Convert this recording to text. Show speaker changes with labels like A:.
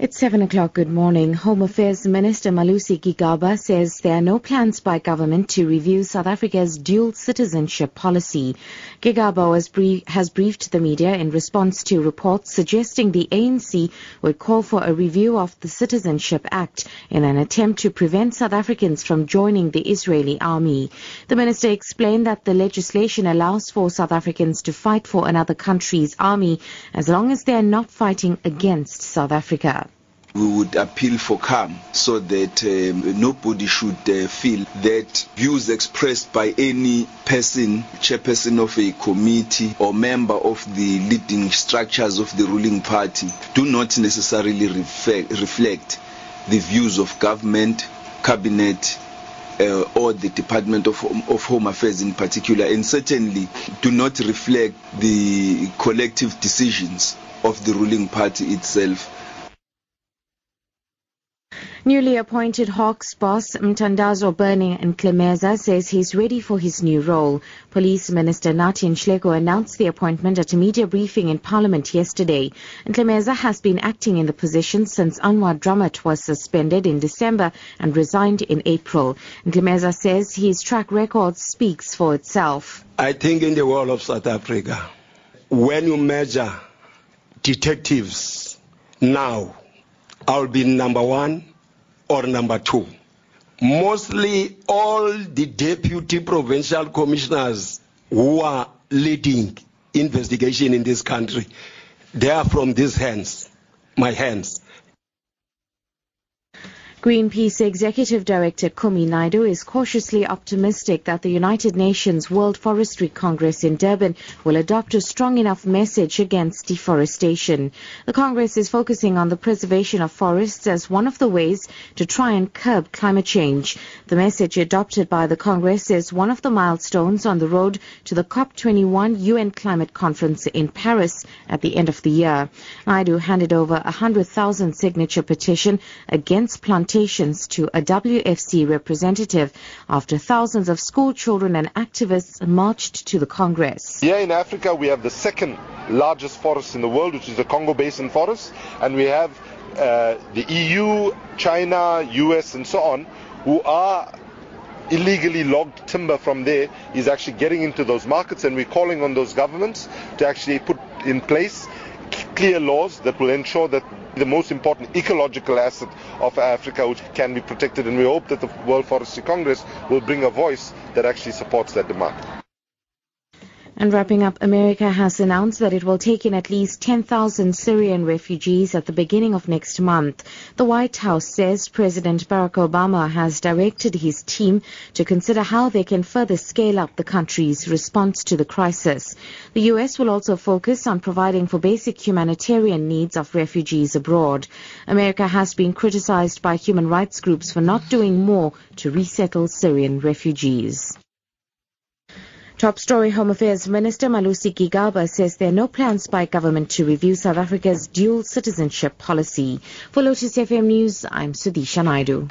A: It's 7 o'clock. Good morning. Home Affairs Minister Malusi Gigaba says there are no plans by government to review South Africa's dual citizenship policy. Gigaba brief, has briefed the media in response to reports suggesting the ANC would call for a review of the Citizenship Act in an attempt to prevent South Africans from joining the Israeli army. The minister explained that the legislation allows for South Africans to fight for another country's army as long as they are not fighting against South Africa
B: we would appeal for calm so that um, nobody should uh, feel that views expressed by any person, chairperson of a committee or member of the leading structures of the ruling party do not necessarily reflect, the views of government, cabinet, uh, or the Department of, of Home Affairs in particular, and certainly do not reflect the collective decisions of the ruling party itself.
A: Newly appointed Hawks boss Mthandazo Berning Ntlemeza says he's ready for his new role. Police Minister Nathi Nhleko announced the appointment at a media briefing in Parliament yesterday. Ntlemeza has been acting in the position since Anwar Dramat was suspended in December and resigned in April. Ntlemeza says his track record speaks for itself.
C: I think in the world of South Africa, when you measure detectives now, I'll be number one or number two. Mostly all the deputy provincial commissioners who are leading investigation in this country, they are from these hands, my hands.
A: Greenpeace Executive Director Kumi Naidoo is cautiously optimistic that the United Nations World Forestry Congress in Durban will adopt a strong enough message against deforestation. The Congress is focusing on the preservation of forests as one of the ways to try and curb climate change. The message adopted by the Congress is one of the milestones on the road to the COP21 UN Climate Conference in Paris at the end of the year. Naidoo handed over a 100,000 signature petition against plantation plantations to a WFC representative after thousands of school children and activists marched to the Congress.
D: Here in Africa, we have the second largest forest in the world, which is the Congo Basin Forest, and we have uh, the EU, China, US, and so on, who are illegally logged timber from there is actually getting into those markets and we're calling on those governments to actually put in place clear laws that will ensure that the most important ecological asset of Africa which can be protected and we hope that the World Forestry Congress will bring a voice that actually supports that demand.
A: And wrapping up, America has announced that it will take in at least 10,000 Syrian refugees at the beginning of next month. The White House says President Barack Obama has directed his team to consider how they can further scale up the country's response to the crisis. The U.S. will also focus on providing for basic humanitarian needs of refugees abroad. America has been criticized by human rights groups for not doing more to resettle Syrian refugees. Top story Home Affairs Minister Malusi Gigaba says there are no plans by government to review South Africa's dual citizenship policy. For Lotus FM News, I'm Sudisha Naidu.